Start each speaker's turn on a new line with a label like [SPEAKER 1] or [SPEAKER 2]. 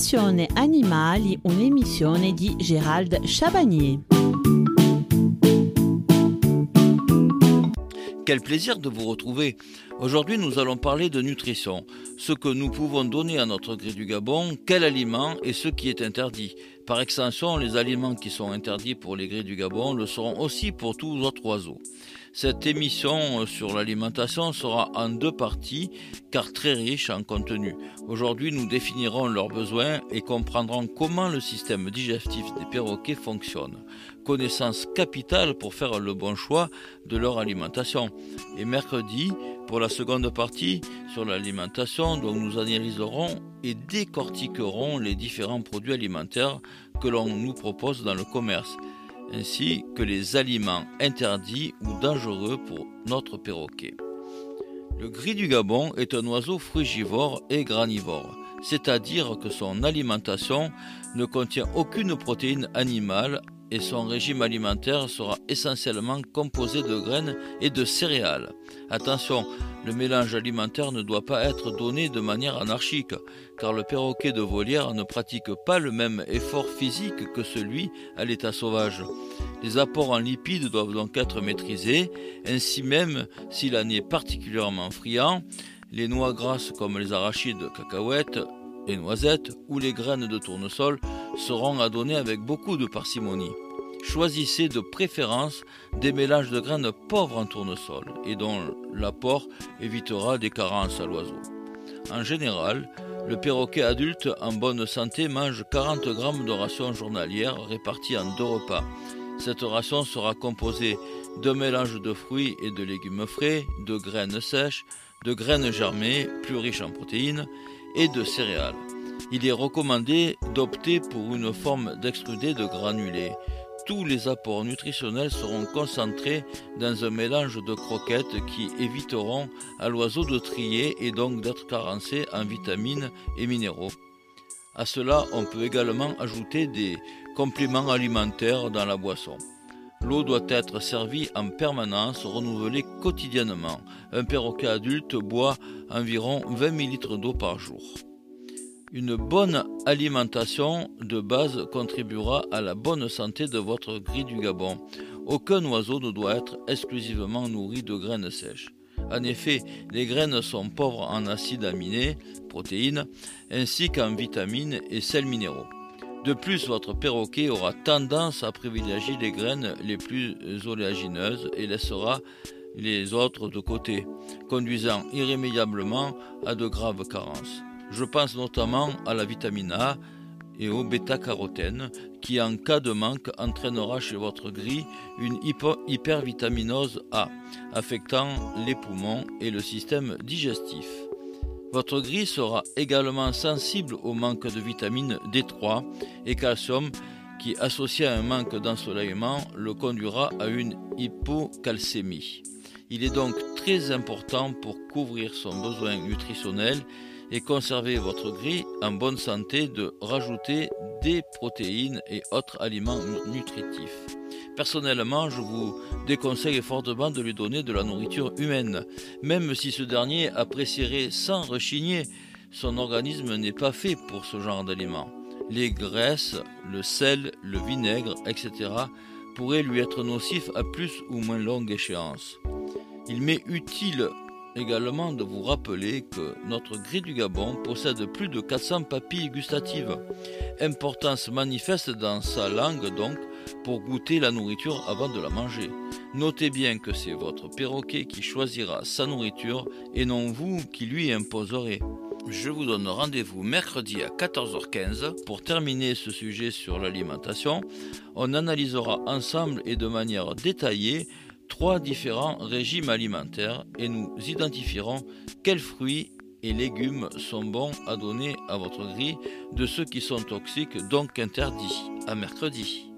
[SPEAKER 1] Passione Animali, un'emissione di Gérald Chabagnier.
[SPEAKER 2] Quel plaisir de vous retrouver. Aujourd'hui, nous allons parler de nutrition, ce que nous pouvons donner à notre gré du Gabon, quel aliment et ce qui est interdit. Par extension, les aliments qui sont interdits pour les grés du Gabon le seront aussi pour tous autres oiseaux. Cette émission sur l'alimentation sera en deux parties car très riche en contenu. Aujourd'hui, nous définirons leurs besoins et comprendrons comment le système digestif des perroquets fonctionne. Connaissance capitale pour faire le bon choix de leur alimentation. Et mercredi, pour la seconde partie sur l'alimentation, dont nous analyserons et décortiquerons les différents produits alimentaires que l'on nous propose dans le commerce ainsi que les aliments interdits ou dangereux pour notre perroquet. Le gris du Gabon est un oiseau frugivore et granivore, c'est-à-dire que son alimentation ne contient aucune protéine animale et son régime alimentaire sera essentiellement composé de graines et de céréales. Attention, le mélange alimentaire ne doit pas être donné de manière anarchique, car le perroquet de volière ne pratique pas le même effort physique que celui à l'état sauvage. Les apports en lipides doivent donc être maîtrisés, ainsi même s'il en est particulièrement friand, les noix grasses comme les arachides, cacahuètes, les noisettes ou les graines de tournesol seront à donner avec beaucoup de parcimonie. Choisissez de préférence des mélanges de graines pauvres en tournesol et dont l'apport évitera des carences à l'oiseau. En général, le perroquet adulte en bonne santé mange 40 grammes de ration journalière répartie en deux repas. Cette ration sera composée d'un mélange de fruits et de légumes frais, de graines sèches, de graines germées, plus riches en protéines, et de céréales. Il est recommandé d'opter pour une forme d'extrudé de granulés. Tous les apports nutritionnels seront concentrés dans un mélange de croquettes qui éviteront à l'oiseau de trier et donc d'être carencé en vitamines et minéraux. À cela, on peut également ajouter des compléments alimentaires dans la boisson. L'eau doit être servie en permanence, renouvelée quotidiennement. Un perroquet adulte boit environ 20 ml d'eau par jour. Une bonne alimentation de base contribuera à la bonne santé de votre gris du Gabon. Aucun oiseau ne doit être exclusivement nourri de graines sèches. En effet, les graines sont pauvres en acides aminés, protéines, ainsi qu'en vitamines et sels minéraux. De plus, votre perroquet aura tendance à privilégier les graines les plus oléagineuses et laissera les autres de côté, conduisant irrémédiablement à de graves carences. Je pense notamment à la vitamine A et au bêta-carotène qui en cas de manque entraînera chez votre gris une hypervitaminose A, affectant les poumons et le système digestif. Votre gris sera également sensible au manque de vitamine D3 et calcium qui, associé à un manque d'ensoleillement, le conduira à une hypocalcémie. Il est donc très important pour couvrir son besoin nutritionnel et conserver votre gris en bonne santé de rajouter des protéines et autres aliments nutritifs. Personnellement, je vous déconseille fortement de lui donner de la nourriture humaine, même si ce dernier apprécierait sans rechigner. Son organisme n'est pas fait pour ce genre d'aliments. Les graisses, le sel, le vinaigre, etc. pourraient lui être nocifs à plus ou moins longue échéance. Il m'est utile également de vous rappeler que notre gris du Gabon possède plus de 400 papilles gustatives. Importance manifeste dans sa langue donc pour goûter la nourriture avant de la manger. Notez bien que c'est votre perroquet qui choisira sa nourriture et non vous qui lui imposerez. Je vous donne rendez-vous mercredi à 14h15 pour terminer ce sujet sur l'alimentation. On analysera ensemble et de manière détaillée trois différents régimes alimentaires et nous identifierons quels fruits et légumes sont bons à donner à votre grille de ceux qui sont toxiques donc interdits. À mercredi.